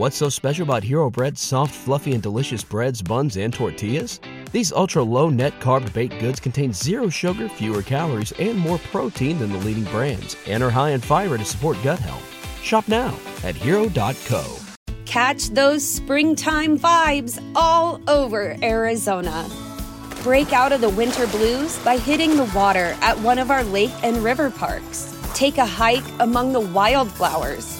What's so special about Hero Bread's soft, fluffy, and delicious breads, buns, and tortillas? These ultra low net carb baked goods contain zero sugar, fewer calories, and more protein than the leading brands, and are high in fiber to support gut health. Shop now at hero.co. Catch those springtime vibes all over Arizona. Break out of the winter blues by hitting the water at one of our lake and river parks. Take a hike among the wildflowers.